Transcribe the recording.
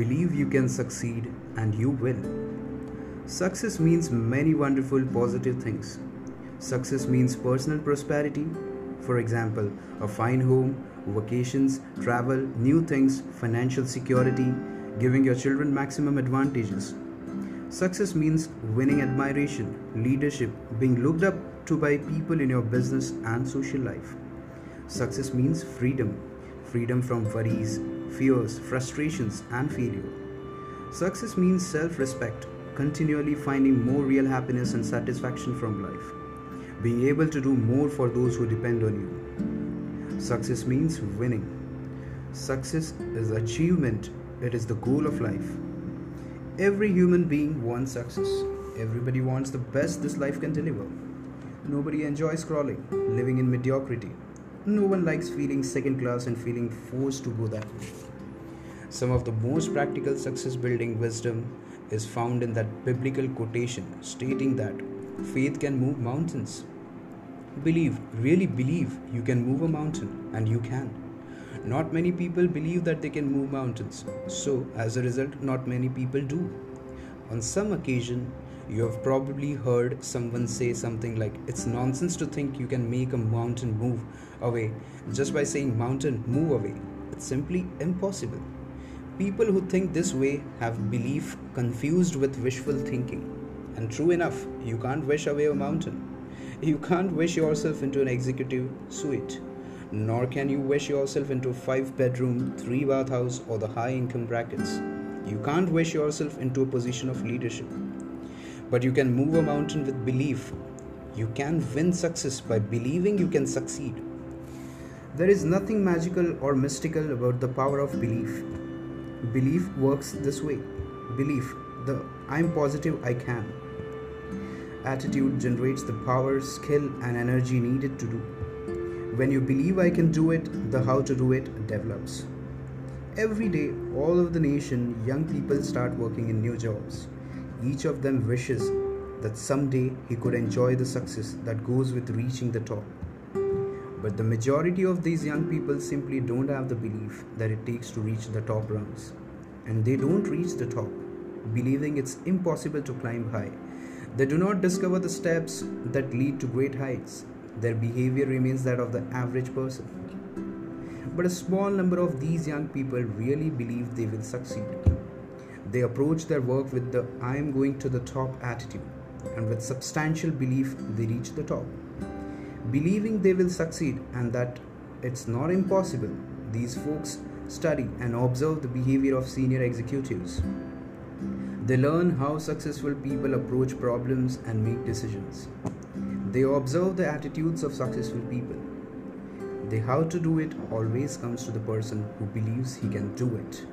Believe you can succeed and you will. Success means many wonderful positive things. Success means personal prosperity, for example, a fine home, vacations, travel, new things, financial security, giving your children maximum advantages. Success means winning admiration, leadership, being looked up to by people in your business and social life. Success means freedom freedom from worries, fears, frustrations, and failure. Success means self respect, continually finding more real happiness and satisfaction from life, being able to do more for those who depend on you. Success means winning. Success is achievement, it is the goal of life. Every human being wants success. Everybody wants the best this life can deliver. Nobody enjoys crawling, living in mediocrity. No one likes feeling second class and feeling forced to go that way. Some of the most practical success building wisdom is found in that biblical quotation stating that faith can move mountains. Believe, really believe you can move a mountain, and you can. Not many people believe that they can move mountains, so as a result, not many people do. On some occasion, you have probably heard someone say something like, It's nonsense to think you can make a mountain move away just by saying, Mountain, move away. It's simply impossible. People who think this way have belief confused with wishful thinking. And true enough, you can't wish away a mountain. You can't wish yourself into an executive suite nor can you wish yourself into a 5 bedroom, 3 bath house or the high income brackets. You can't wish yourself into a position of leadership. But you can move a mountain with belief. You can win success by believing you can succeed. There is nothing magical or mystical about the power of belief. Belief works this way belief, the I'm positive I can. Attitude generates the power, skill, and energy needed to do. When you believe I can do it, the how to do it develops. Every day, all over the nation, young people start working in new jobs. Each of them wishes that someday he could enjoy the success that goes with reaching the top. But the majority of these young people simply don't have the belief that it takes to reach the top rungs. And they don't reach the top, believing it's impossible to climb high. They do not discover the steps that lead to great heights their behavior remains that of the average person. But a small number of these young people really believe they will succeed. They approach their work with the I am going to the top attitude, and with substantial belief, they reach the top. Believing they will succeed and that it's not impossible, these folks study and observe the behavior of senior executives. They learn how successful people approach problems and make decisions. They observe the attitudes of successful people. The how to do it always comes to the person who believes he can do it.